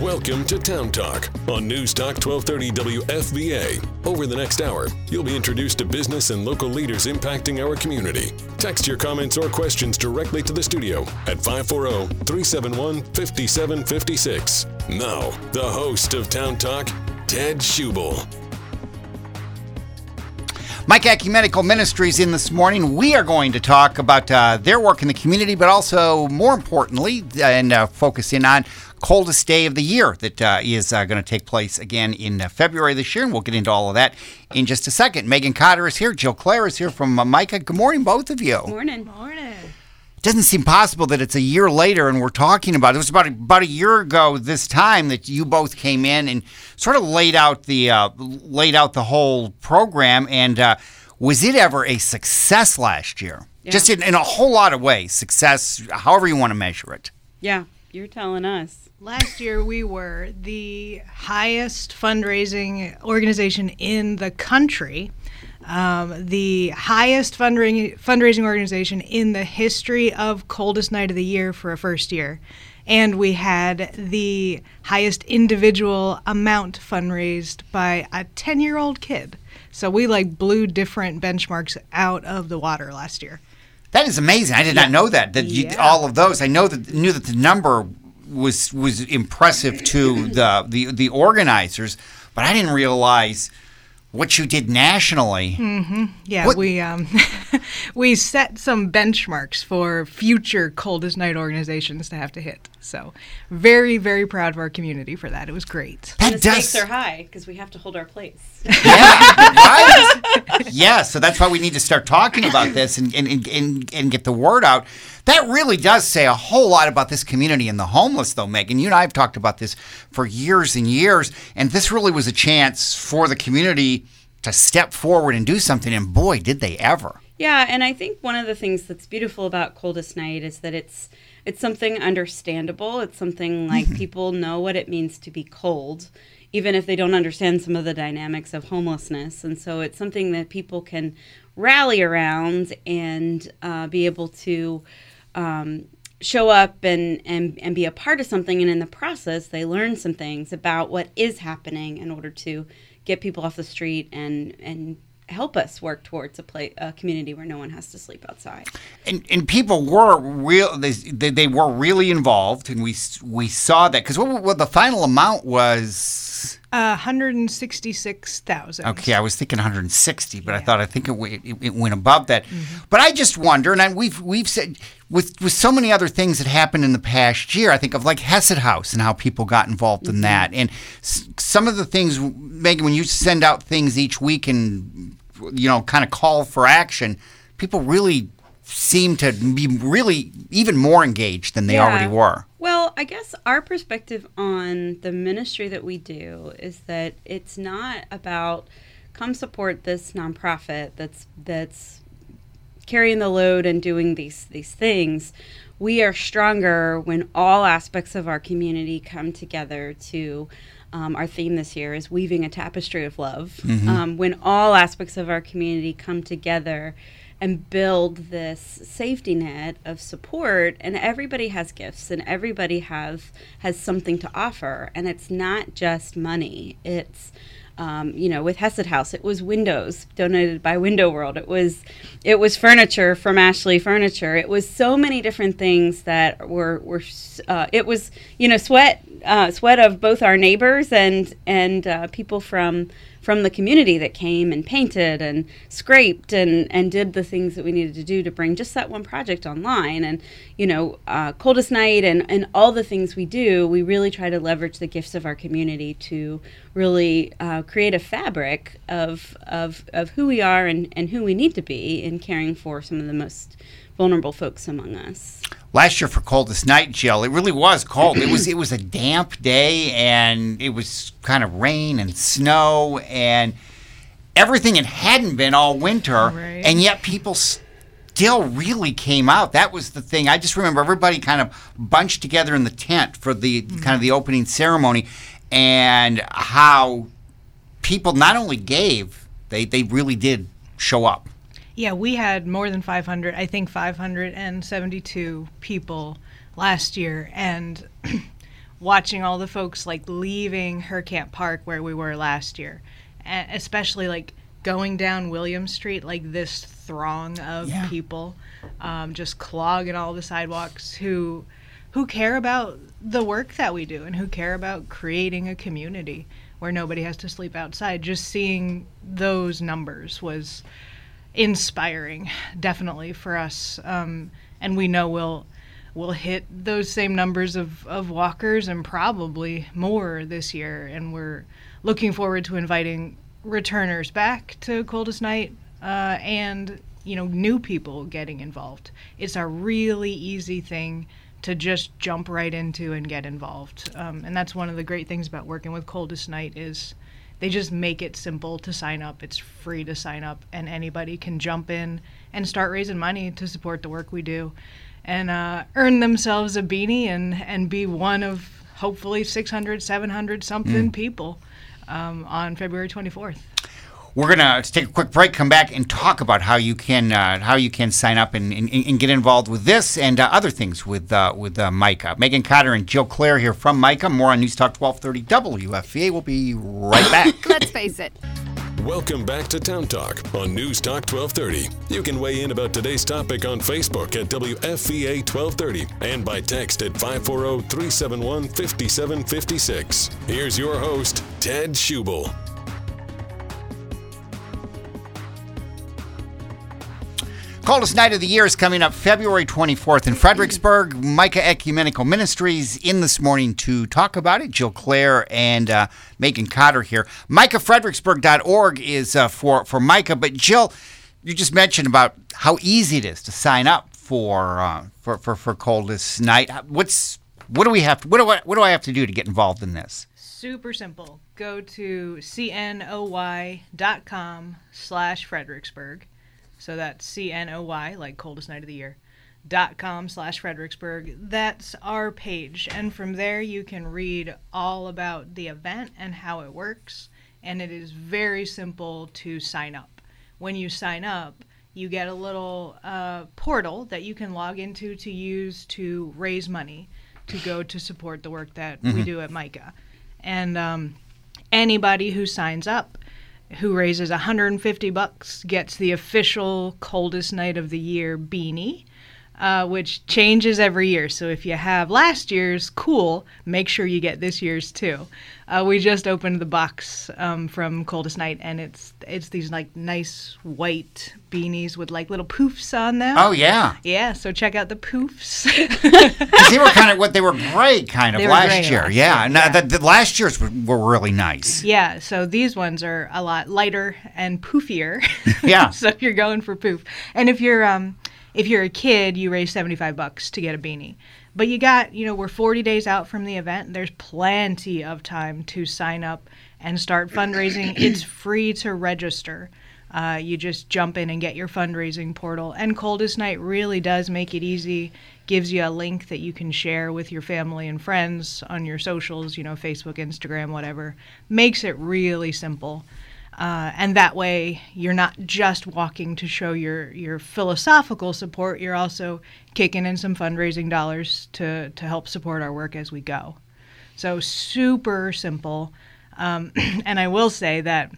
Welcome to Town Talk on News Talk 1230 WFVA. Over the next hour, you'll be introduced to business and local leaders impacting our community. Text your comments or questions directly to the studio at 540 371 5756. Now, the host of Town Talk, Ted Schubel. Micah Ecumenical Ministries in this morning. We are going to talk about uh, their work in the community, but also more importantly, and uh, focusing on coldest day of the year that uh, is uh, going to take place again in uh, February this year, and we'll get into all of that in just a second. Meghann Cotter is here. Jill Claire is here from uh, Micah. Good morning, both of you. Morning. Morning. doesn't seem possible that it's a year later and we're talking about it. It was about a, about a year ago this time that you both came in and sort of laid out the uh, laid out the whole program. And uh, was it ever a success last year? Yeah. Just in, in a whole lot of ways, success, however you want to measure it. Yeah, you're telling us. Last year, we were the highest fundraising organization in the country, um, the highest fundraising, fundraising organization in the history of Coldest Night of the Year for a first year. And we had the highest individual amount fundraised by a 10 year old kid. So we like blew different benchmarks out of the water last year. That is amazing. I did not know that. That you, Yeah. all of those. I know that knew that the number was was impressive to the the the organizers, but I didn't realize what you did nationally. Yeah, What- we um, we set some benchmarks for future coldest night organizations to have to hit. So, very very proud of our community for that. It was great. That And the stakes does, are high because we have to hold our place. yeah, right. yeah, so that's why we need to start talking about this and and, and, and and get the word out. That really does say a whole lot about this community and the homeless, though, Meghann. You and I have talked about this for years and years, and this really was a chance for the community to step forward and do something. And boy, did they ever! Yeah, and I think one of the things that's beautiful about Coldest Night is that it's it's something understandable. It's something like people know what it means to be cold, even if they don't understand some of the dynamics of homelessness. And so it's something that people can rally around and uh, be able to um, show up and, and and be a part of something. And in the process, they learn some things about what is happening in order to get people off the street and and help us work towards a play a community where no one has to sleep outside. and, and people were real they, they, they were really involved and we we saw that because what, what the final amount was Uh, 166,000. okay i was thinking 160 but i thought i think it, it, it went above that but i just wonder and I, we've we've said with with so many other things that happened in the past year i think of like hesed house and how people got involved in that and s- some of the things meghann when you send out things each week and you know kind of call for action people really seem to be really even more engaged than they Yeah. already were. Well, I guess our perspective on the ministry that we do is that it's not about come support this nonprofit that's that's carrying the load and doing these these things. We are stronger when all aspects of our community come together to um, our theme this year is weaving a tapestry of love. Um, when all aspects of our community come together and build this safety net of support and everybody has gifts and everybody has has something to offer. And it's not just money. It's um, you know with Hesed House it was windows donated by Window World. It was it was furniture from Ashley Furniture. It was so many different things that were were uh, it was you know sweat uh, sweat of both our neighbors and and uh, people from from the community that came and painted and scraped and, and did the things that we needed to do to bring just that one project online. And, you know, uh, Coldest Night and, and all the things we do, we really try to leverage the gifts of our community to really uh, create a fabric of, of, of who we are and, and who we need to be in caring for some of the most vulnerable folks among us. Last year for coldest night, Jill, it really was cold. It was it was a damp day, and it was kind of rain and snow and everything it hadn't been all winter, Right. and yet people still really came out. That was the thing. I just remember everybody kind of bunched together in the tent for the mm-hmm. kind of the opening ceremony, and how people not only gave, they they really did show up. Yeah, we had more than 500, I think 572 people last year. And watching all the folks like leaving Hurkamp Park where we were last year, and especially like going down William Street, like this throng of Yeah. people, um, just clogging all the sidewalks who who care about the work that we do and who care about creating a community where nobody has to sleep outside. Just seeing those numbers was inspiring, definitely for us. Um, and we know we'll we'll hit those same numbers of, of walkers and probably more this year. And we're looking forward to inviting returners back to Coldest Night uh, and you know new people getting involved. It's a really easy thing to just jump right into and get involved. Um, and that's one of the great things about working with Coldest Night is they just make it simple to sign up. It's free to sign up, and anybody can jump in and start raising money to support the work we do, and uh, earn themselves a beanie and and be one of hopefully 600, 700 something people um, on February 24th. We're gonna take a quick break, come back, and talk about how you can uh, how you can sign up and, and, and get involved with this and uh, other things with uh, with uh, Micah. Meghann Cotter and Jill Claire here from Micah. More on News Talk 1230 WFVA. We'll be right back. Let's face it. Welcome back to Town Talk on News Talk 1230. You can weigh in about today's topic on Facebook at WFVA 1230 and by text at 540 371 5756. Here's your host, Ted Schubel. Coldest night of the year is coming up February 24th in Fredericksburg. Micah Ecumenical Ministries in this morning to talk about it. Jill Claire and uh, Meghann Cotter here. MicahFredericksburg.org is uh, for, for Micah. But Jill, you just mentioned about how easy it is to sign up for uh, for, for, for Coldest Night. What's what do we have to, what do I, what do I have to do to get involved in this? Super simple. Go to cnoy.com slash Fredericksburg. So that's C-N-O-Y, like coldest night of the year, dot com slash Fredericksburg. That's our page. And from there you can read all about the event and how it works. And it is very simple to sign up. When you sign up, you get a little uh, portal that you can log into to use to raise money to go to support the work that we do at Micah. And um, anybody who signs up who raises 150 bucks gets the official coldest night of the year beanie uh, which changes every year so if you have last year's cool make sure you get this year's too uh, we just opened the box um, from coldest night and it's it's these like nice white beanies with like little poofs on them Oh yeah, yeah so check out the poofs. they were kind of what they were great kind of last year. last yeah, year, no, yeah. The, the last year's were, were really nice. Yeah, so these ones are a lot lighter and poofier. Yeah. so if you're going for poof, and if you're um if you're a kid, you raise 75 bucks to get a beanie. But you got, you know, we're 40 days out from the event. There's plenty of time to sign up and start fundraising. it's free to register. Uh, you just jump in and get your fundraising portal. And Coldest Night really does make it easy. Gives you a link that you can share with your family and friends on your socials, you know, Facebook, Instagram, whatever. Makes it really simple. Uh, and that way, you're not just walking to show your, your philosophical support, you're also kicking in some fundraising dollars to, to help support our work as we go. So, super simple. Um, and I will say that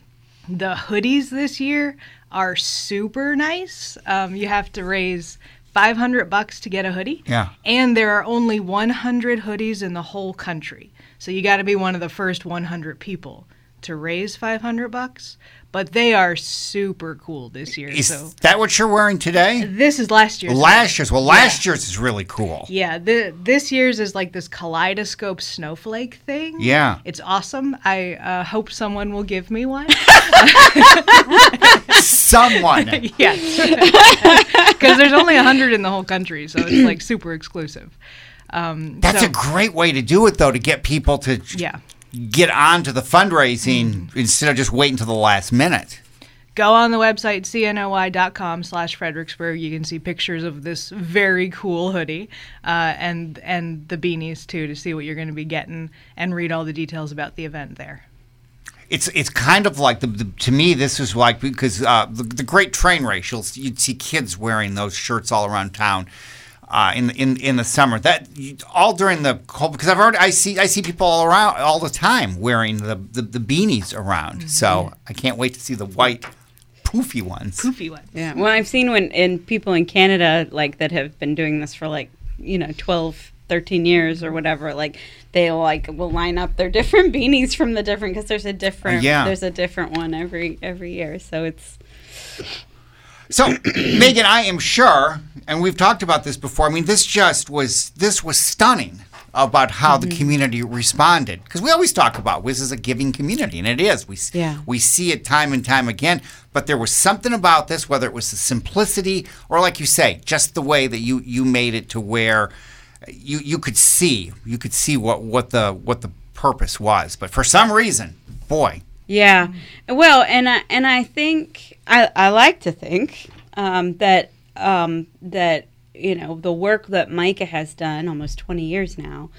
the hoodies this year are super nice. Um, you have to raise 500 bucks to get a hoodie. Yeah. And there are only 100 hoodies in the whole country. So you got to be one of the first 100 people to raise 500 bucks. But they are super cool this year. Is so that what you're wearing today? this is last year's. Last year's. Well, last year's is really cool. Yeah, the, this year's is like this kaleidoscope snowflake thing. Yeah. It's awesome. I uh, hope someone will give me one. Someone. yes. Because there's only 100 in the whole country, so it's like super exclusive. Um, That's so- a great way to do it, though, to get people to Yeah. Get on to the fundraising instead of just waiting till the last minute. Go on the website, cnoy.com slash Fredericksburg. You can see pictures of this very cool hoodie uh, and, and the beanies, too, to see what you're going to be getting and read all the details about the event there. It's it's kind of like the, the to me this is like because uh, the, the Great Train Race you'll, you'd see kids wearing those shirts all around town. Uh, in in in the summer. That all during the cold because I've already I see I see people all around all the time wearing the the, the beanies around. Mm-hmm. So I can't wait to see the white poofy ones. Poofy ones. Yeah. Well, I've seen when in people in Canada like that have been doing this for like you know 12, 13 years or whatever. Like they like will line up their different beanies from the different because there's a different Yeah. there's a different one every every year. So it's So, Meghann, I am sure, and we've talked about this before. I mean, this just was this was stunning about how Mm-hmm. the community responded because we always talk about this is a giving community, and it is. We Yeah. we see it time and time again. But there was something about this, whether it was the simplicity or, like you say, just the way that you you made it to where you you could see you could see what what the what the purpose was. But for some reason, boy, Yeah. Well, and I and I think I, I like to think um, that um, that you know the work that Micah has done almost 20 years now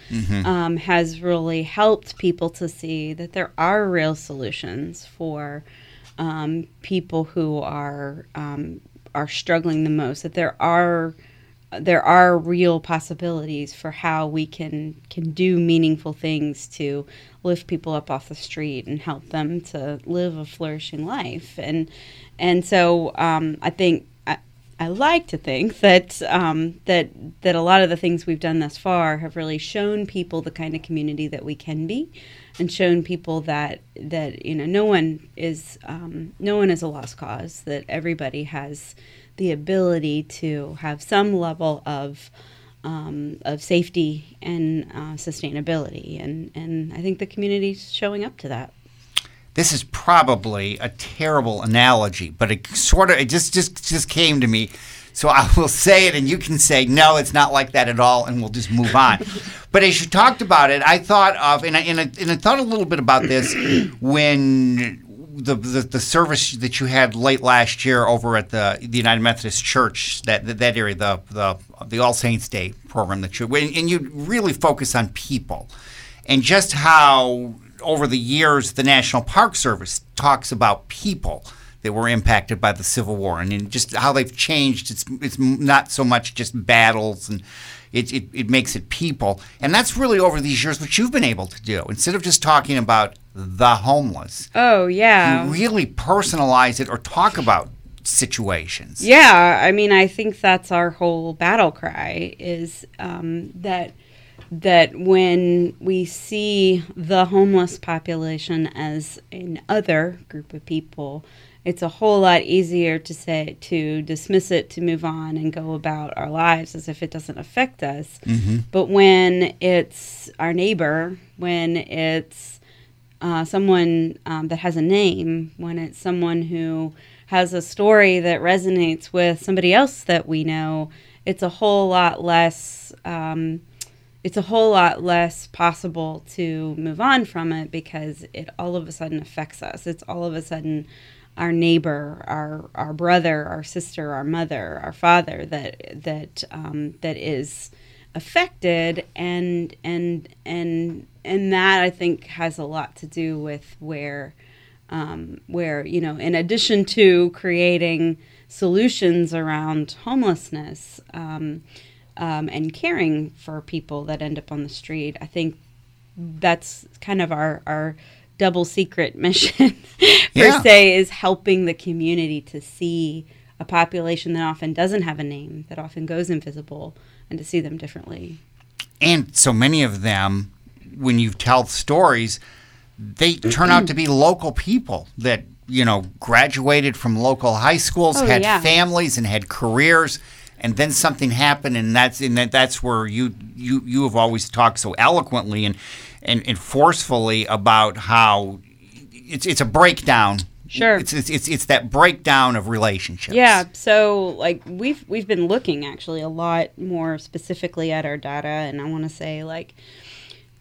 um, has really helped people to see that there are real solutions for um, people who are um, are struggling the most. That there are there are real possibilities for how we can can do meaningful things to lift people up off the street and help them to live a flourishing life and and so um, I think I, I like to think that um, that that a lot of the things we've done thus far have really shown people the kind of community that we can be and shown people that that you know no one is um, no one is a lost cause that everybody has the ability to have some level of um, of safety and uh, sustainability, and and I think the community's showing up to that. This is probably a terrible analogy, but it sort of it just just just came to me. So I will say it, and you can say no, it's not like that at all, and we'll just move on. but as you talked about it, I thought of and I, and I, and I thought a little bit about this when the, the the service that you had late last year over at the the United Methodist Church that that, that area the the the All Saints Day program that you and you really focus on people and just how over the years the National Park Service talks about people that were impacted by the Civil War and, just how they've changed. It's it's not so much just battles and it, it, it makes it people. And that's really over these years what you've been able to do. Instead of just talking about the homeless, Oh yeah, you really personalize it or talk about situations. Yeah, I mean, I think that's our whole battle cry is um, that that when we see the homeless population as an other group of people, it's a whole lot easier to say to dismiss it, to move on, and go about our lives as if it doesn't affect us. But when it's our neighbor, when it's uh, someone um, that has a name, when it's someone who has a story that resonates with somebody else that we know, it's a whole lot less. Um, it's a whole lot less possible to move on from it because it all of a sudden affects us. It's all of a sudden our neighbor, our our brother, our sister, our mother, our father that that um, that is affected and and and and that I think has a lot to do with where um, where you know in addition to creating solutions around homelessness um, um, and caring for people that end up on the street, I think that's kind of our our double secret mission per Yeah. se is helping the community to see a population that often doesn't have a name, that often goes invisible, and to see them differently. And so many of them, when you tell stories, they turn out to be local people that, you know, graduated from local high schools, Oh, had yeah. families and had careers, and then something happened and that's and that, that's where you you you have always talked so eloquently and, and, and forcefully about how it's it's a breakdown. Sure. It's it's it's, it's that breakdown of relationships. Yeah, so like we've we've been looking actually a lot more specifically at our data, and I want to say like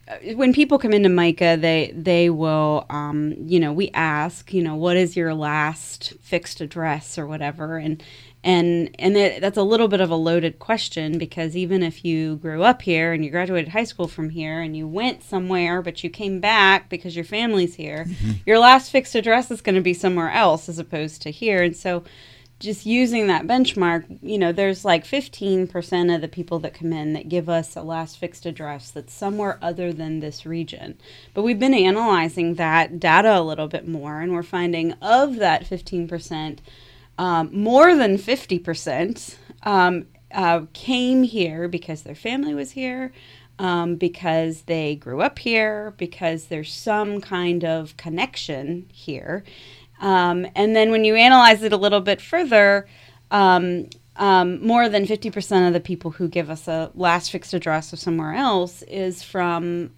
uh, when people come into Micah, they they will, um, you know, we ask, you know, what is your last fixed address or whatever, and and and it, that's a little bit of a loaded question because even if you grew up here and you graduated high school from here and you went somewhere but you came back because your family's here, mm-hmm. your last fixed address is going to be somewhere else as opposed to here, and so just using that benchmark, you know, there's like 15% of the people that come in that give us a last fixed address that's somewhere other than this region. But we've been analyzing that data a little bit more, and we're finding of that 15%, um, more than 50% um, uh, came here because their family was here. Um, because they grew up here, because there's some kind of connection here. Um, and then when you analyze it a little bit further, um, um, more than 50% of the people who give us a last fixed address of somewhere else is from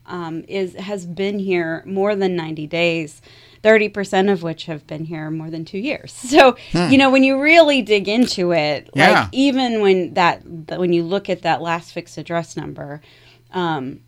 is has been here more than 90 days 30% of which have been here more than two years so hmm. you know when you really dig into it yeah. like even when that when you look at that last fixed address number um,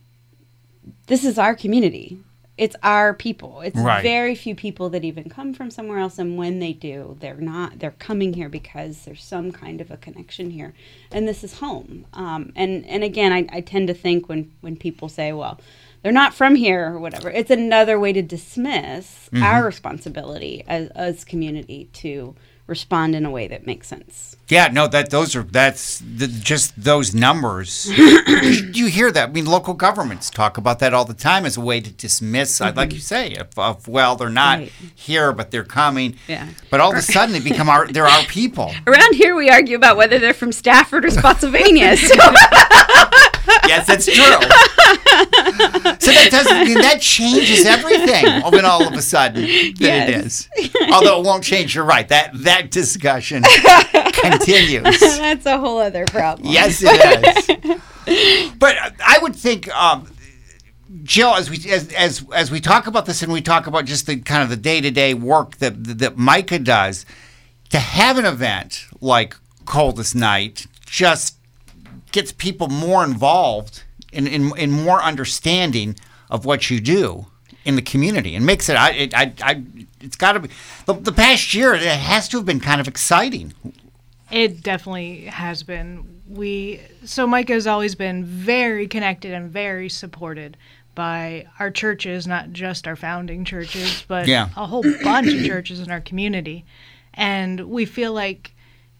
this is our community it's our people. It's right. very few people that even come from somewhere else, and when they do, they're not. They're coming here because there's some kind of a connection here, and this is home. Um, and and again, I, I tend to think when when people say, well, they're not from here or whatever, it's another way to dismiss mm-hmm. our responsibility as as community to respond in a way that makes sense. Yeah, no, that those are that's the, just those numbers. you hear that? I mean, local governments talk about that all the time as a way to dismiss, mm-hmm. like you say, if, if, well, they're not right. here, but they're coming. Yeah. But all of a sudden, they become our they're our people. Around here, we argue about whether they're from Stafford or Spotsylvania. So. yes, that's true. so that doesn't that changes everything when all of a sudden that yes. it is. Although it won't change. You're right. That that discussion continues. That's a whole other problem. Yes, it is. but I would think. Um, Jill, as we as, as as we talk about this and we talk about just the kind of the day to day work that that Micah does, to have an event like Coldest Night just gets people more involved in, in, in more understanding of what you do in the community and makes it I it, I, I it's got to be the, the past year it has to have been kind of exciting. It definitely has been. We so micah has always been very connected and very supported by our churches not just our founding churches but yeah. a whole bunch of churches in our community. And we feel like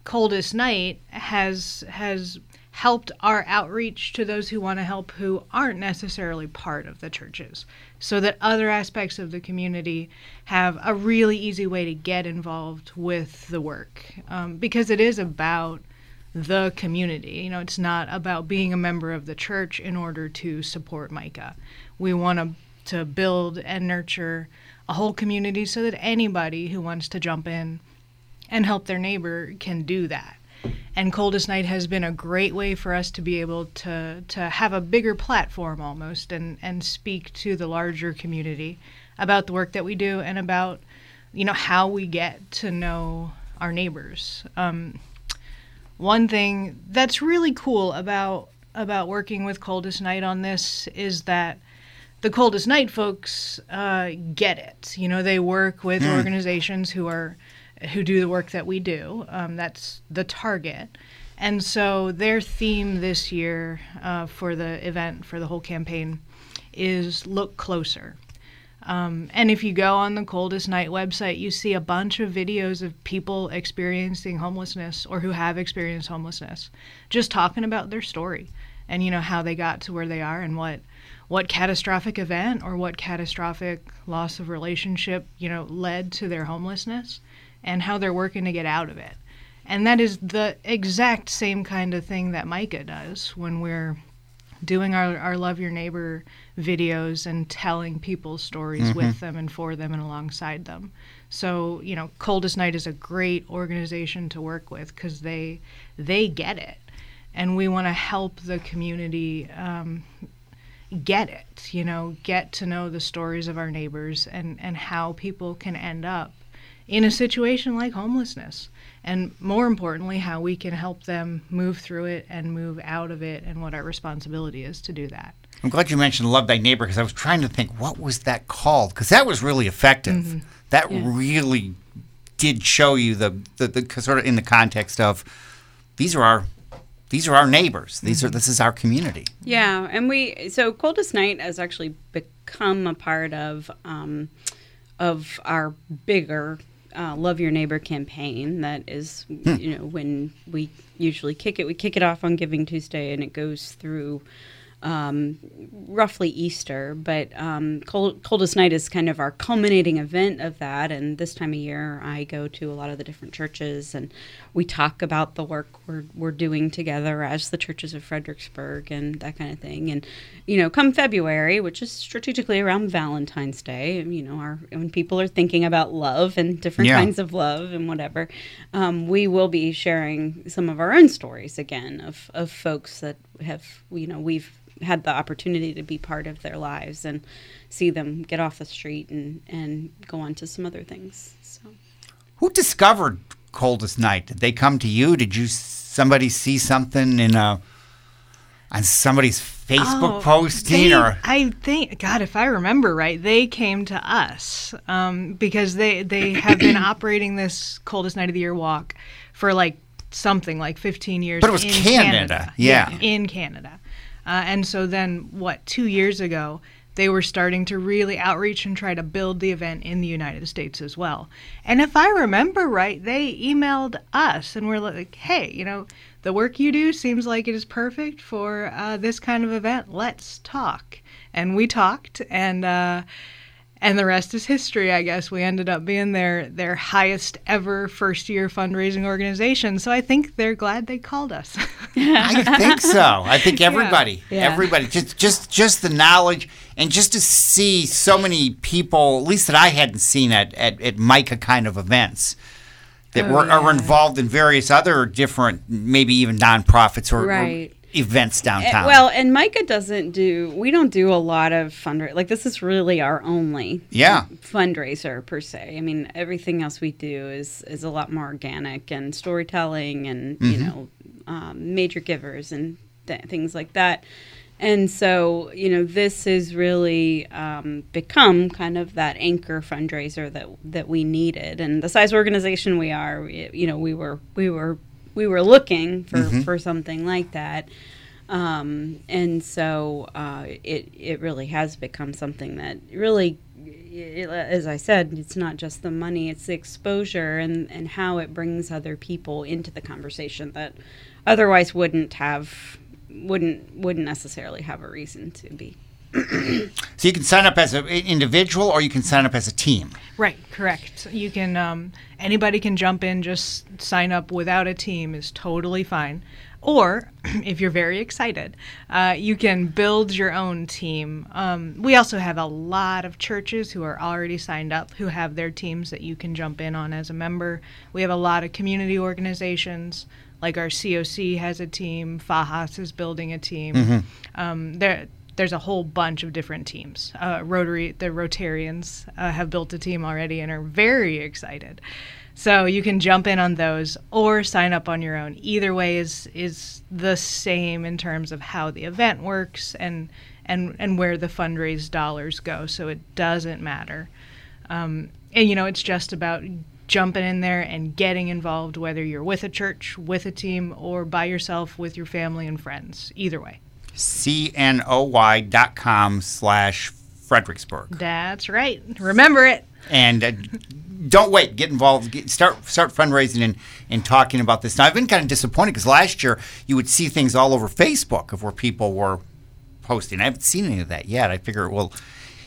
coldest night has has helped our outreach to those who want to help who aren't necessarily part of the churches so that other aspects of the community have a really easy way to get involved with the work um, because it is about the community. You know, it's not about being a member of the church in order to support Micah. We want to to build and nurture a whole community so that anybody who wants to jump in and help their neighbor can do that and coldest night has been a great way for us to be able to to have a bigger platform almost and and speak to the larger community about the work that we do and about you know how we get to know our neighbors um, one thing that's really cool about about working with coldest night on this is that the coldest night folks uh, get it you know they work with mm. organizations who are who do the work that we do. Um, that's the target. And so their theme this year uh, for the event, for the whole campaign, is look closer. Um, and if you go on the Coldest Night website, you see a bunch of videos of people experiencing homelessness or who have experienced homelessness, just talking about their story and you know how they got to where they are and what what catastrophic event or what catastrophic loss of relationship you know led to their homelessness and how they're working to get out of it. And that is the exact same kind of thing that Micah does when we're doing our, our Love Your Neighbor videos and telling people's stories mm-hmm. with them and for them and alongside them. So, you know, Coldest Night is a great organization to work with because they they get it. And we want to help the community um, get it, you know, get to know the stories of our neighbors and, and how people can end up in a situation like homelessness. And more importantly, how we can help them move through it and move out of it, and what our responsibility is to do that. I'm glad you mentioned Love Thy Neighbor because I was trying to think what was that called because that was really effective. Mm-hmm. That yeah. really did show you the, the, the sort of in the context of these are our these are our neighbors. These mm-hmm. are this is our community. Yeah, and we so Coldest Night has actually become a part of um, of our bigger uh, love your neighbor campaign that is you know when we usually kick it we kick it off on giving tuesday and it goes through um, roughly Easter, but um, Cold, Coldest Night is kind of our culminating event of that. And this time of year, I go to a lot of the different churches and we talk about the work we're, we're doing together as the churches of Fredericksburg and that kind of thing. And, you know, come February, which is strategically around Valentine's Day, you know, our, when people are thinking about love and different Yeah. kinds of love and whatever, um, we will be sharing some of our own stories again of, of folks that have, you know, we've had the opportunity to be part of their lives and see them get off the street and, and go on to some other things. So Who discovered Coldest Night? Did they come to you? Did you somebody see something in a on somebody's Facebook Oh, posting they- or I think God, if I remember right, they came to us um, because they they have been operating this coldest night of the year walk for like something like 15 years. But it was in Canada, yeah. in Canada, uh, and so then what? Two years ago. They were starting to really outreach and try to build the event in the United States as well. And if I remember right, they emailed us and were like, hey, you know, the work you do seems like it is perfect for uh, this kind of event. Let's talk. And we talked, and uh, and the rest is history. I guess we ended up being their their highest ever first year fundraising organization. So I think they're glad they called us. I think so. I think everybody, Yeah. everybody, just just just the knowledge and just to see so many people, at least that I hadn't seen at at, at Micah kind of events. That Oh, were, are involved in various other different, maybe even nonprofits or, or Right. Events Uh, downtown. well, and Micah doesn't do. We don't do a lot of fundraiser. Like this is really our only Yeah. fundraiser per se. I mean, everything else we do is is a lot more organic and storytelling and you know um, major givers and th- things like that. And so, you know, this has really um, become kind of that anchor fundraiser that that we needed. And the size organization we are, you know, we were we were we were looking for for something like that. Um, and so uh, it it really has become something that really, as I said, it's not just the money; it's the exposure and and how it brings other people into the conversation that otherwise wouldn't have wouldn't wouldn't necessarily have a reason to be. so you can sign up as an individual or you can sign up as a team. Right, correct. You can um, anybody can jump in, just sign up without a team is totally fine. Or if you're very excited, uh, you can build your own team. Um, we also have a lot of churches who are already signed up who have their teams that you can jump in on as a member. We have a lot of community organizations. Like our COC has a team, FAHASS is building a team. Um, there, there's a whole bunch of different teams. Uh, Rotary, the Rotarians uh, have built a team already and are very excited. So you can jump in on those or sign up on your own. Either way is is the same in terms of how the event works and and and where the fundraised dollars go. So it doesn't matter. Um, and you know, it's just about jumping in there and getting involved, whether you're with a church, with a team, or by yourself with your family and friends. Either way. Cnoy dot com slash Fredericksburg. That's right. Remember it. and uh, don't wait. Get involved. Get, start start fundraising and, and talking about this. Now I've been kind of disappointed because last year you would see things all over Facebook of where people were posting. I haven't seen any of that yet. I figure it will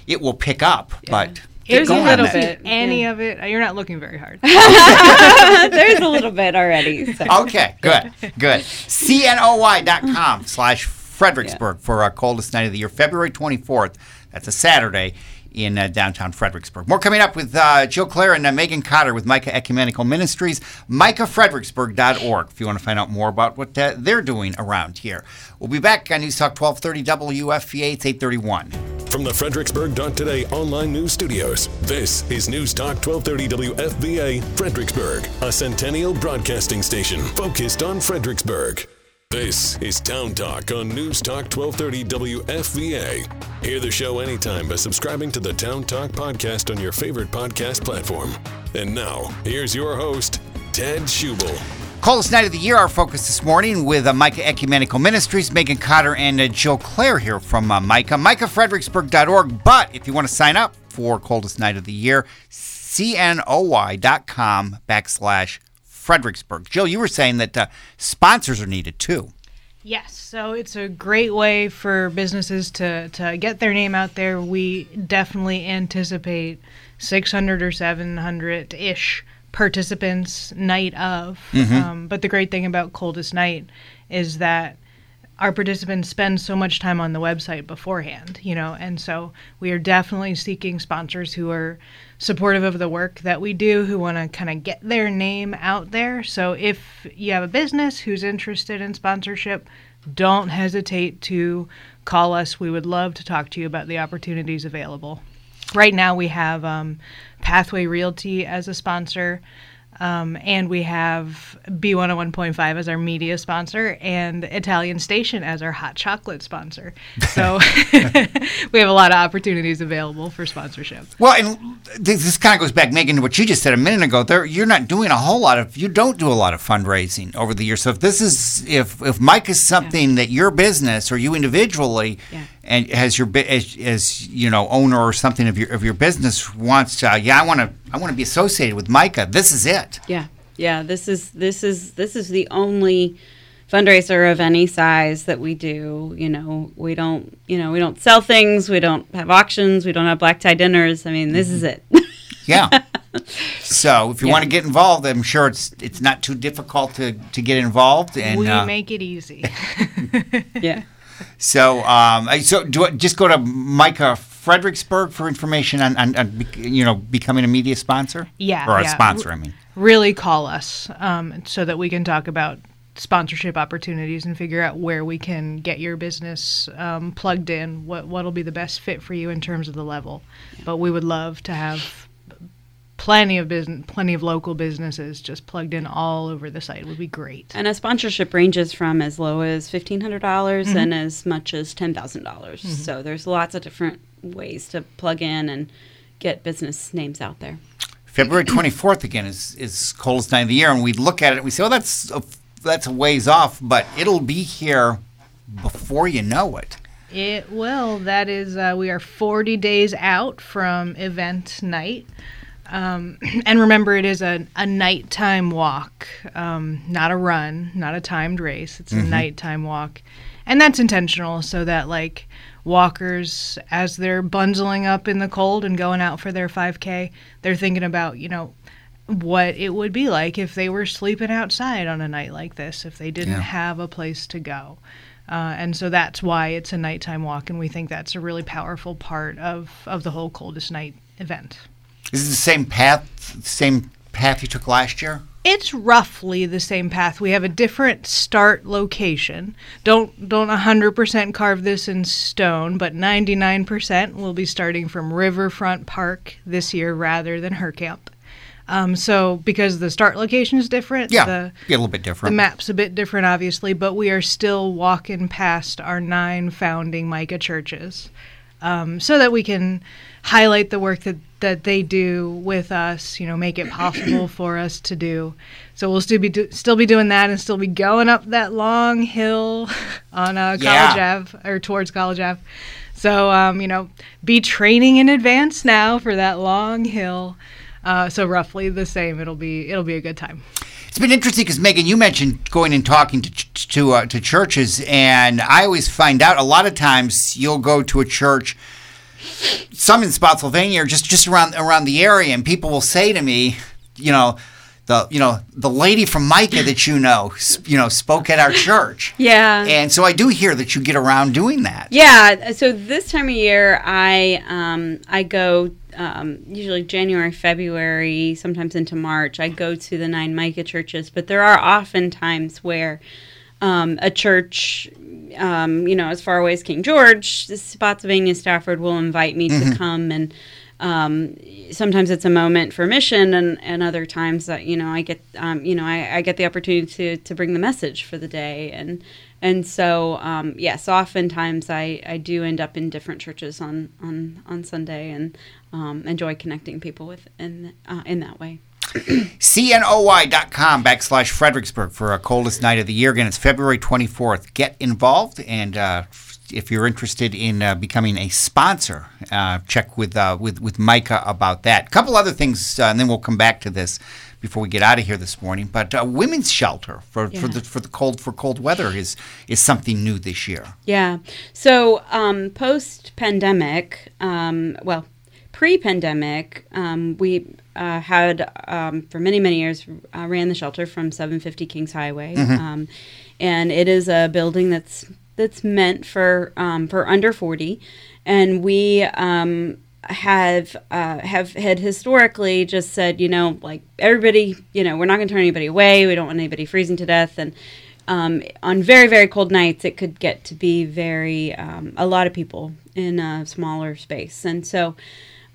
it will pick up, but get There's a little bit. Any of it. You're not looking very hard. There's a little bit already. So. Okay, good, good. CNOY.com slash Fredericksburg for our coldest night of the year, February 24th. That's a Saturday in uh, downtown Fredericksburg. More coming up with uh, Jill Claire and uh, Meghann Cotter with Micah Ecumenical Ministries, micahfredericksburg.org if you want to find out more about what uh, they're doing around here. We'll be back on News Talk 1230 WFVA. It's 831. From the Fredericksburg.today online news studios, this is News Talk 1230 WFVA Fredericksburg, a centennial broadcasting station focused on Fredericksburg. This is Town Talk on News Talk 1230 WFVA. Hear the show anytime by subscribing to the Town Talk podcast on your favorite podcast platform. And now, here's your host, Ted Schubel. Coldest night of the year, our focus this morning with uh, Micah Ecumenical Ministries, Meghann Cotter and uh, Jill Claire here from uh, Micah, micahfredericksburg.org. But if you want to sign up for Coldest Night of the Year, cnoy.com backslash Fredericksburg. Jill, you were saying that uh, sponsors are needed too. Yes, so it's a great way for businesses to, to get their name out there. We definitely anticipate 600 or 700 ish participants night of. Um, but the great thing about Coldest Night is that our participants spend so much time on the website beforehand, you know, and so we are definitely seeking sponsors who are supportive of the work that we do, who want to kind of get their name out there. So if you have a business who's interested in sponsorship, don't hesitate to call us. We would love to talk to you about the opportunities available. Right now, we have um, Pathway Realty as a sponsor. Um, and we have B101.5 as our media sponsor and Italian Station as our hot chocolate sponsor. So we have a lot of opportunities available for sponsorship. Well, and this, this kind of goes back, Meghann, to what you just said a minute ago. There, you're not doing a whole lot of, you don't do a lot of fundraising over the years. So if this is, if if Micah is something that your business or you individually, Yeah. And as your as, as you know owner or something of your of your business wants, to, yeah, I want to, I want to be associated with Micah. This is it. Yeah, yeah. This is this is this is the only fundraiser of any size that we do. You know, we don't you know we don't sell things. We don't have auctions. We don't have black tie dinners. I mean, this is it. Yeah. so if you Yeah. want to get involved, I'm sure it's it's not too difficult to to get involved. And we uh, make it easy. yeah. So, um, so do I just go to Micah Fredericksburg for information on, on, on you know, becoming a media sponsor? Yeah, Or a yeah. sponsor, I mean. really call us um, so that we can talk about sponsorship opportunities and figure out where we can get your business um, plugged in what what'll be the best fit for you in terms of the level but we would love to have plenty of business plenty of local businesses just plugged in all over the site it would be great And a sponsorship ranges from as low as fifteen hundred dollars and as much as ten dollars. So there's lots of different ways to plug in and get business names out there. February 24th again is, is coldest night of the year, and we look at it and we say, oh, that's a, that's a ways off, but it'll be here before you know it. It will. That is, uh, we are 40 days out from event night. Um, and remember, it is a, a nighttime walk, um, not a run, not a timed race. It's a nighttime walk. And that's intentional so that, like, walkers, as they're bundling up in the cold and going out for their 5K, they're thinking about, you know, what it would be like if they were sleeping outside on a night like this, if they didn't Yeah. have a place to go. Uh, and so that's why it's a nighttime walk, and we think that's a really powerful part of, of the whole coldest night event. Is it the same path, same path you took last year? It's roughly the same path. We have a different start location. Don't don't 100% carve this in stone, but 99% will be starting from Riverfront Park this year rather than Hurkamp. Um, so because the start location is different, Yeah, the, a little bit different. the map's a bit different, obviously, but we are still walking past our nine founding Micah churches um, so that we can highlight the work that, that they do with us, you know, make it possible for us to do. So we'll still be do, still be doing that and still be going up that long hill on uh, College Yeah. Ave or towards College Ave. So um, you know, be training in advance now for that long hill. Uh, so roughly the same. It'll be it'll be a good time. It's been interesting because Meghann, you mentioned going and talking to ch- to uh, to churches, and I always find out a lot of times you'll go to a church, some in Spotsylvania or just just around around the area, and people will say to me, you know, the you know the lady from Micah that you know, you know, spoke at our church, Yeah. and so I do hear that you get around doing that. Yeah, so this time of year, I um, I go um, usually January, February, sometimes into March. I go to the nine Micah churches, but there are often times where um, a church, um, you know, as far away as King George, Spotsylvania, Stafford, will invite me to come and. Um, sometimes it's a moment for mission, and, and other times that you know I get um, you know I, I get the opportunity to, to bring the message for the day, and and so um, yes, oftentimes I, I do end up in different churches on on, on Sunday and um, enjoy connecting people with in uh, in that way. CNOY.com backslash Fredericksburg for our coldest night of the year. Again, it's February 24th. Get involved and uh, if you're interested in uh, becoming a sponsor, uh, check with uh, with with Micah about that. A couple other things, uh, and then we'll come back to this before we get out of here this morning. But uh, women's shelter for, for the for the cold for cold weather is is something new this year. Yeah. So um, post pandemic, um, well, pre pandemic, um, we uh, had um, for many many years uh, ran the shelter from 750 Kings Highway, um, and it is a building that's that's meant for um, for under 40, and we. Um, have uh, have had historically just said, you know, like everybody, you know, we're not going to turn anybody away. We don't want anybody freezing to death, and um, on very very cold nights, it could get to be very um, a lot of people in a smaller space, and so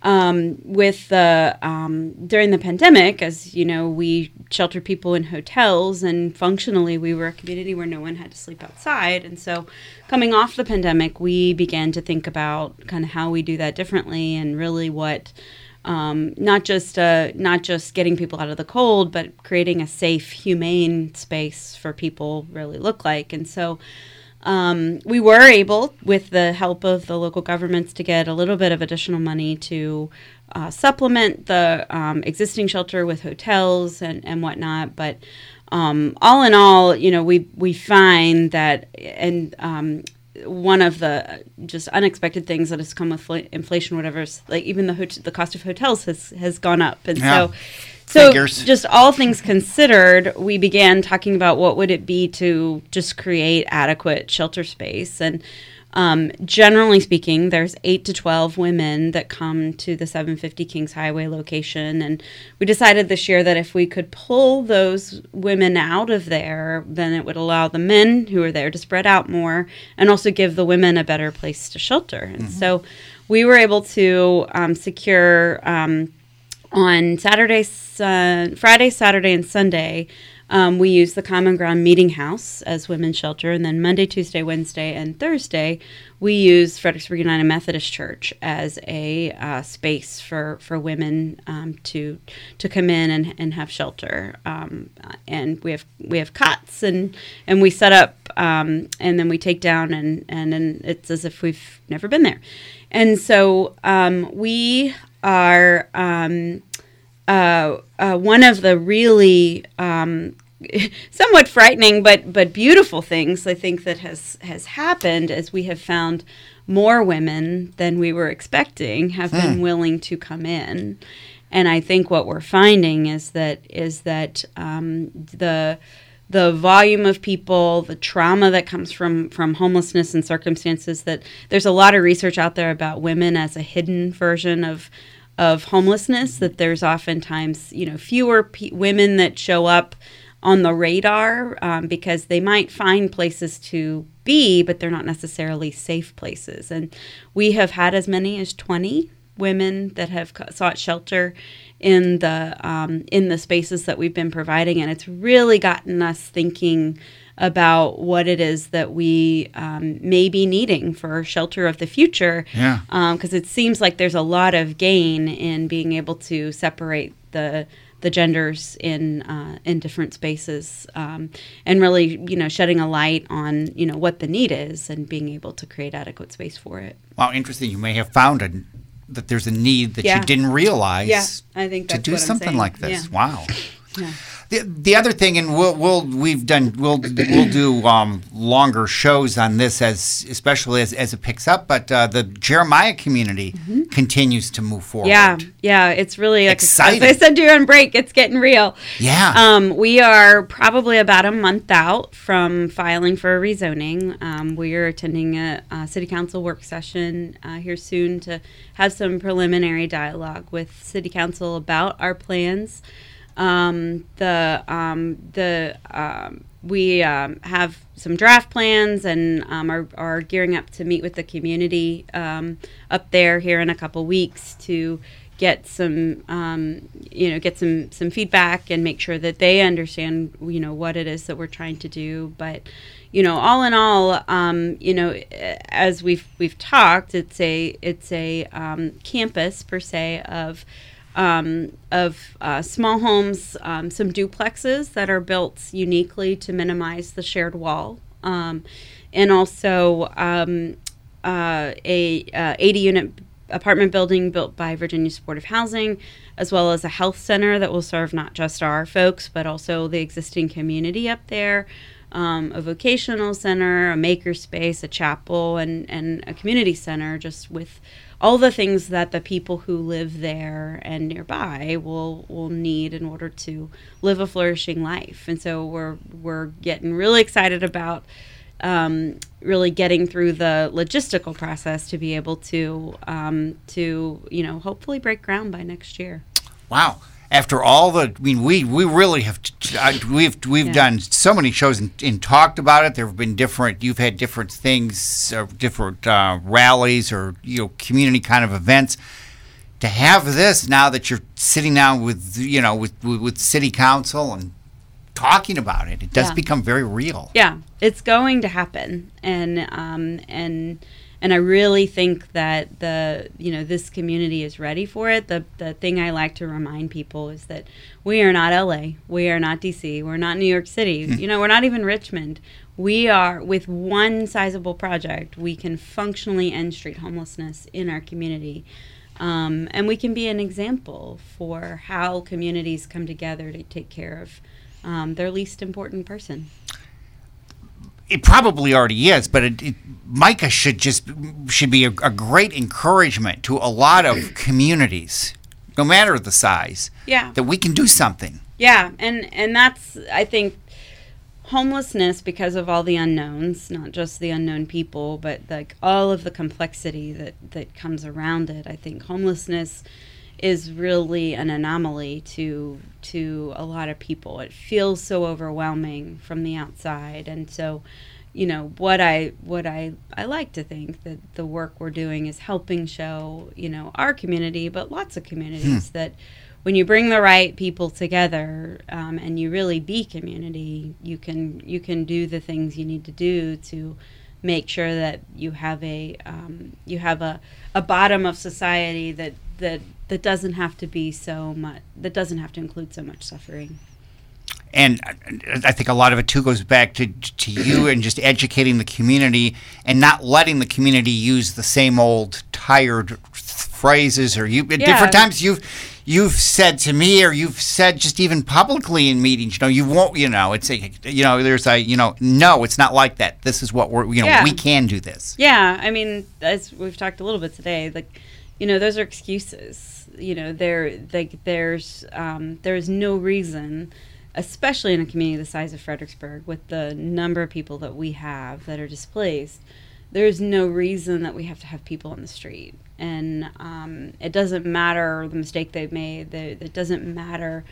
um, with the um, during the pandemic, as you know, we sheltered people in hotels, and functionally, we were a community where no one had to sleep outside. And so, coming off the pandemic, we began to think about kind of how we do that differently, and really what um, not just uh, not just getting people out of the cold, but creating a safe, humane space for people really look like. And so. Um, we were able, with the help of the local governments, to get a little bit of additional money to uh, supplement the um, existing shelter with hotels and, and whatnot. But um, all in all, you know, we we find that, and um, one of the just unexpected things that has come with fl- inflation, whatever, is like even the hot- the cost of hotels has has gone up, and Yeah. so. So, Figures. just all things considered, we began talking about what would it be to just create adequate shelter space. And um, generally speaking, there's eight to twelve women that come to the 750 Kings Highway location, and we decided this year that if we could pull those women out of there, then it would allow the men who are there to spread out more, and also give the women a better place to shelter. And so, we were able to um, secure. Um, on Saturday, Sun Friday, Saturday, and Sunday, um, we use the Common Ground Meeting House as women's shelter, and then Monday, Tuesday, Wednesday, and Thursday, we use Fredericksburg United Methodist Church as a uh, space for for women um, to to come in and, and have shelter. Um, and we have we have cots and and we set up um, and then we take down and and and it's as if we've never been there. And so um, we are um, uh, uh, one of the really um, somewhat frightening but but beautiful things I think that has has happened as we have found more women than we were expecting have been willing to come in, and I think what we're finding is that is that um, the the volume of people, the trauma that comes from from homelessness and circumstances that there's a lot of research out there about women as a hidden version of of homelessness that there's oftentimes you know fewer pe- women that show up on the radar um, because they might find places to be but they're not necessarily safe places. And we have had as many as 20 women that have sought shelter in the um, in the spaces that we've been providing, and it's really gotten us thinking about what it is that we um, may be needing for shelter of the future. Yeah. Because it seems like there's a lot of gain in being able to separate the the genders in uh, in different spaces, um, and really, you know, shedding a light on you know what the need is and being able to create adequate space for it. Wow, interesting. You may have found a, that there's a need that Yeah. you didn't realize. Yeah, I think to do something like this. Yeah. Wow. The, the other thing, and we'll, we'll we've done we'll we'll do um, longer shows on this as especially as, as it picks up. But uh, the Jeremiah community continues to move forward. Mm-hmm. Yeah, yeah, it's really like, Exciting. As I said on break, it's getting real. Yeah. Um, we are probably about a month out from filing for a rezoning. Um, we are attending a, a city council work session uh, here soon to have some preliminary dialogue with city council about our plans. Um, the um, the um, we um, have some draft plans and um, are, are gearing up to meet with the community um, up there here in a couple weeks to get some you know get some some feedback and make sure that they understand you know what it is that we're trying to do. But you know all in all you know as we've we've talked it's a it's a campus per se of um, of uh, small homes, um, some duplexes that are built uniquely to minimize the shared wall. Um, and also um, uh, a uh, 80 unit apartment building built by Virginia Supportive Housing, as well as a health center that will serve not just our folks, but also the existing community up there. Um, a vocational center, a makerspace, a chapel, and, and a community center, just with all the things that the people who live there and nearby will will need in order to live a flourishing life. And so we're we're getting really excited about um, really getting through the logistical process to be able to um, to you know hopefully break ground by next year. Wow. After all the, I mean, we, we really have, we've we've Yeah. done so many shows and, and talked about it. There have been different, you've had different things, uh, different uh, rallies or you know community kind of events. To have this now that you're sitting down with you know with with, with city council and talking about it, it does Yeah. become very real. Yeah, it's going to happen, and um, and and I really think that the you know this community is ready for it. The the thing I like to remind people is that we are not LA, we are not DC, we're not New York City. You know, we're not even Richmond. We are with one sizable project, we can functionally end street homelessness in our community. Um, and we can be an example for how communities come together to take care of um, their least important person. It probably already is, but it, it, Micah should just should be a, a great encouragement to a lot of communities, no matter the size, Yeah. that we can do something. Yeah, and and that's I think homelessness because of all the unknowns, not just the unknown people, but like all of the complexity that that comes around it. I think homelessness is really an anomaly to to a lot of people. It feels so overwhelming from the outside, and so you know what I what I I like to think that the work we're doing is helping show you know our community, but lots of communities that when you bring the right people together um, and you really be community, you can you can do the things you need to do to make sure that you have a um, you have a, a bottom of society that that that doesn't have to be so much that doesn't have to include so much suffering. And I- I think a lot of it too goes back to to you and just educating the community and not letting the community use the same old tired phrases or you at Yeah. different times you've you've said to me or you've said just even publicly in meetings you know you won't you know it's a you know there's a you know no it's not like that this is what we're you know Yeah. we can do this Yeah, I mean, as we've talked a little bit today, like, you know, those are excuses. You know, there, like, there's, um, there's no reason, especially in a community the size of Fredericksburg, with the number of people that we have that are displaced. There's no reason that we have to have people on the street, and um, it doesn't matter the mistake they've made. The, it doesn't matter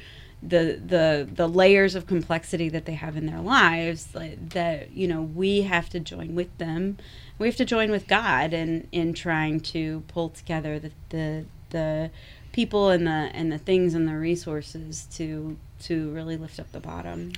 the the the layers of complexity that they have in their lives that you know we have to join with them we have to join with god in in trying to pull together the the, the people and the and the things and the resources to to really lift up the bottom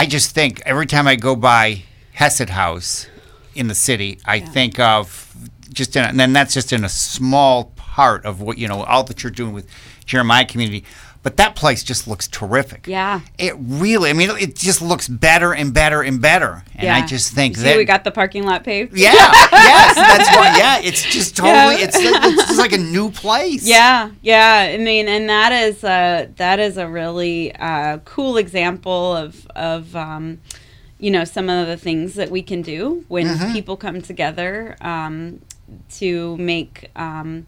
I just think every time I go by Hesed House in the city, I think of just in, and then that's just in a small part of what you know all that you're doing with Jeremiah community. But that place just looks terrific. yeah It really, I mean, it just looks better and better and better. And I just think that we got the parking lot paved yeah, yes, that's why. Yeah, it's just totally. Yeah. It's it's just like a new place. Yeah, yeah. I mean, and that is a that is a really uh, cool example of of um, you know some of the things that we can do when people come together um, to make. Um,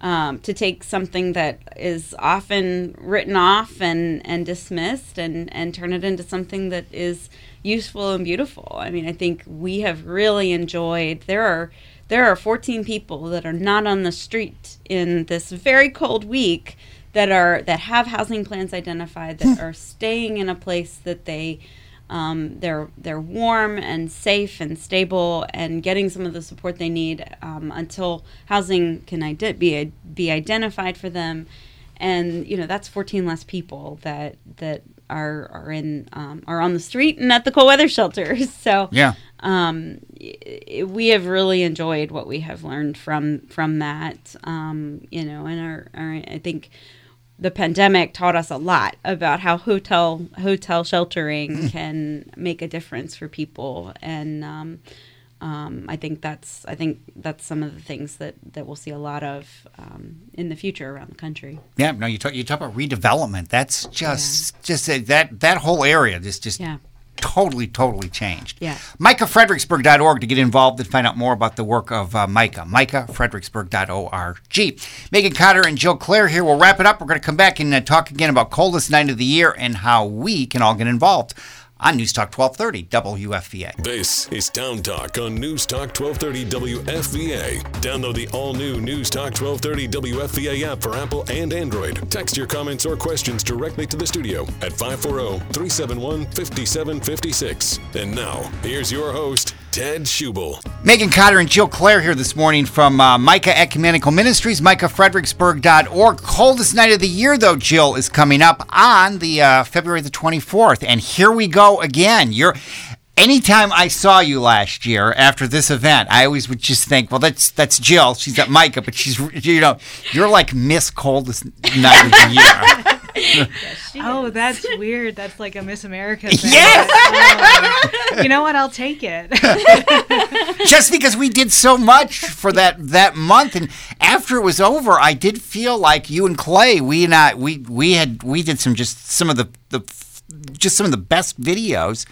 um, to take something that is often written off and, and dismissed and, and turn it into something that is useful and beautiful. I mean, I think we have really enjoyed. There are there are 14 people that are not on the street in this very cold week that are that have housing plans identified that are staying in a place that they um, they're they're warm and safe and stable and getting some of the support they need um, until housing can ide- be be identified for them, and you know that's 14 less people that that are are in um, are on the street and at the cold weather shelters. So Yeah. um, we have really enjoyed what we have learned from from that. Um, you know, and our, our I think the pandemic taught us a lot about how hotel hotel sheltering can make a difference for people, and um, um, I think that's I think that's some of the things that, that we'll see a lot of um, in the future around the country. Yeah, no, you talk you talk about redevelopment. That's just just uh, that that whole area just just Yeah. Totally totally changed. Yeah. MicahFredericksburg.org to get involved and find out more about the work of uh, Micah. MicahFredericksburg.org. Meghann Cotter and Jill Claire here. We'll wrap it up. We're going to come back and uh, talk again about coldest night of the year and how we can all get involved on News Talk 1230 WFVA. This is Town Talk on News Talk 1230 WFVA. Download the all new News Talk 1230 WFVA app for Apple and Android. Text your comments or questions directly to the studio at 540 371 5756. And now, here's your host, Ted Schubel. Meghann Cotter and Jill Claire here this morning from uh, Micah Ecumenical Ministries, MicahFredericksburg.org. Coldest night of the year, though, Jill, is coming up on the uh, February the 24th. And here we go again. You're. Anytime I saw you last year after this event, I always would just think, well, that's that's Jill. She's at Micah, but she's you know, you're like Miss Coldest Night of the Year. Oh, that's weird. That's like a Miss America thing. Yes! Oh. you know what? I'll take it. just because we did so much for that that month and after it was over i did feel like you and clay we and I, we we had we did some just some of the the just some of the best videos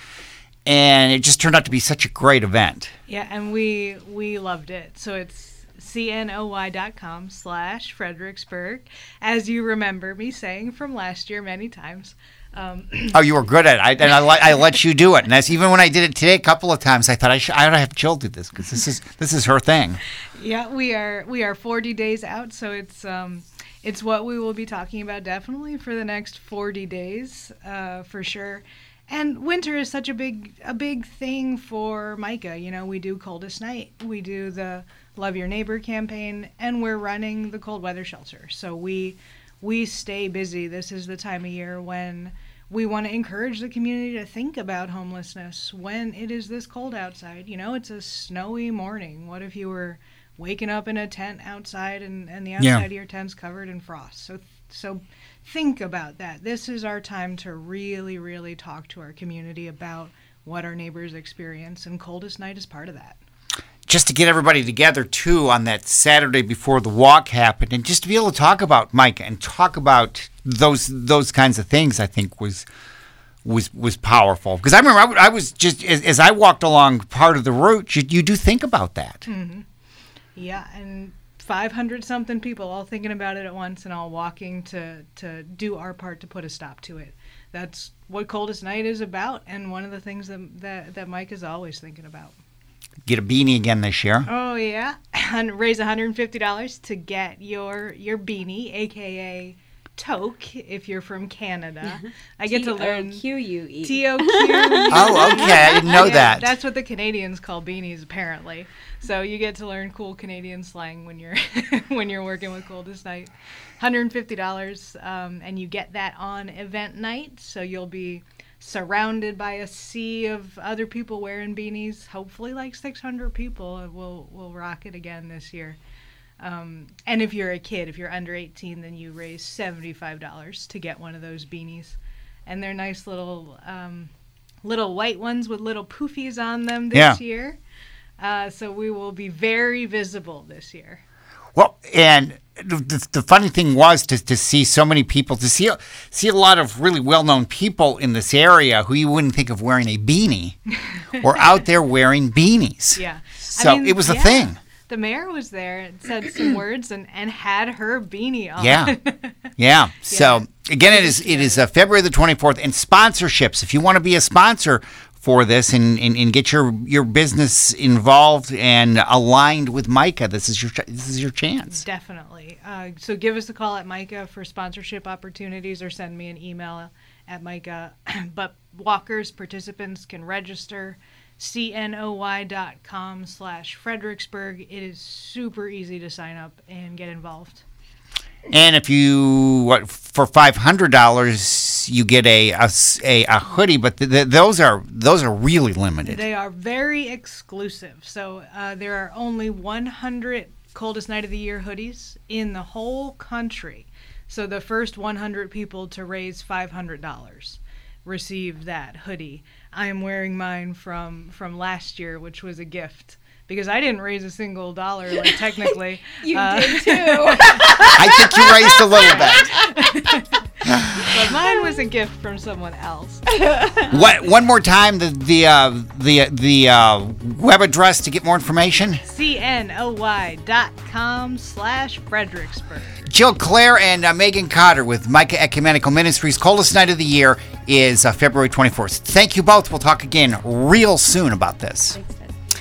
and it just turned out to be such a great event yeah, and we we loved it. So it's cnoy.com slash Fredericksburg, as you remember me saying from last year many times. Um, oh you were good at it I, and I, let- I let you do it and that's even when i did it today a couple of times i thought i should i ought to have jill do this because this is this is her thing Yeah, we are we are 40 days out, so it's um it's what we will be talking about definitely for the next 40 days, uh, for sure. And winter is such a big a big thing for Micah. You know, we do coldest night, we do the Love Your Neighbor campaign, and we're running the cold weather shelter. So we we stay busy. This is the time of year when we want to encourage the community to think about homelessness when it is this cold outside. You know, it's a snowy morning. What if you were waking up in a tent outside and, and the outside Yeah. of your tent's covered in frost? So so think about that. This is our time to really, really talk to our community about what our neighbors experience, and coldest night is part of that. Just to get everybody together too on that Saturday before the walk happened, and just to be able to talk about Micah and talk about those those kinds of things, I think was was was powerful. Because I remember I was just as, as I walked along part of the route, you, you do think about that. Mm-hmm. Yeah, and 500 something people all thinking about it at once and all walking to, to do our part to put a stop to it. That's what Coldest Night is about, and one of the things that, that, that Micah is always thinking about. Get a beanie again this year. Oh, yeah. And raise $150 to get your, your beanie, aka toque, if you're from Canada. I get to learn. T-O-Q-U-E. T O Q. Oh, okay, I didn't know that. That's what the Canadians call beanies, apparently. So you get to learn cool Canadian slang when you're when you're working with Coldest Night. Hundred and fifty dollars, um, and you get that on event night. So you'll be surrounded by a sea of other people wearing beanies. Hopefully, like six hundred people and will will rock it again this year. Um, and if you're a kid, if you're under 18, then you raise $75 to get one of those beanies. And they're nice little um, little white ones with little poofies on them this Yeah. year. Uh, so we will be very visible this year. Well, and the, the, funny thing was to, to see so many people, to see see a lot of really well known people in this area who you wouldn't think of wearing a beanie, were out there wearing beanies. Yeah. So it was a yeah. thing. The mayor was there and said some words and, and had her beanie on. Yeah. Yeah. So again, it is it is uh, February the twenty fourth, and sponsorships. If you want to be a sponsor for this and, and, and get your, your business involved and aligned with Micah. This is your this is your chance. Definitely. Uh, so give us a call at Micah for sponsorship opportunities or send me an email at Micah. but walkers participants can register cnoy.com slash fredericksburg it is super easy to sign up and get involved and if you what, for $500 you get a a, a, a hoodie, but those are those are really limited. They are very exclusive. So uh, there are only 100 coldest night of the year hoodies in the whole country. So the first 100 people to raise $500 receive that hoodie. I am wearing mine from from last year, which was a gift because I didn't raise a single dollar. Like technically, You Uh, did too. I think you raised a little bit. but mine was a gift from someone else. What? One more time, the the uh, the the uh, web address to get more information. cnoy dot com slash Fredericksburg. Jill Claire and uh, Meghann Cotter with Micah Ecumenical Ministries. Coldest night of the year is uh, February 24th. Thank you both. We'll talk again real soon about this. Thanks, Ted.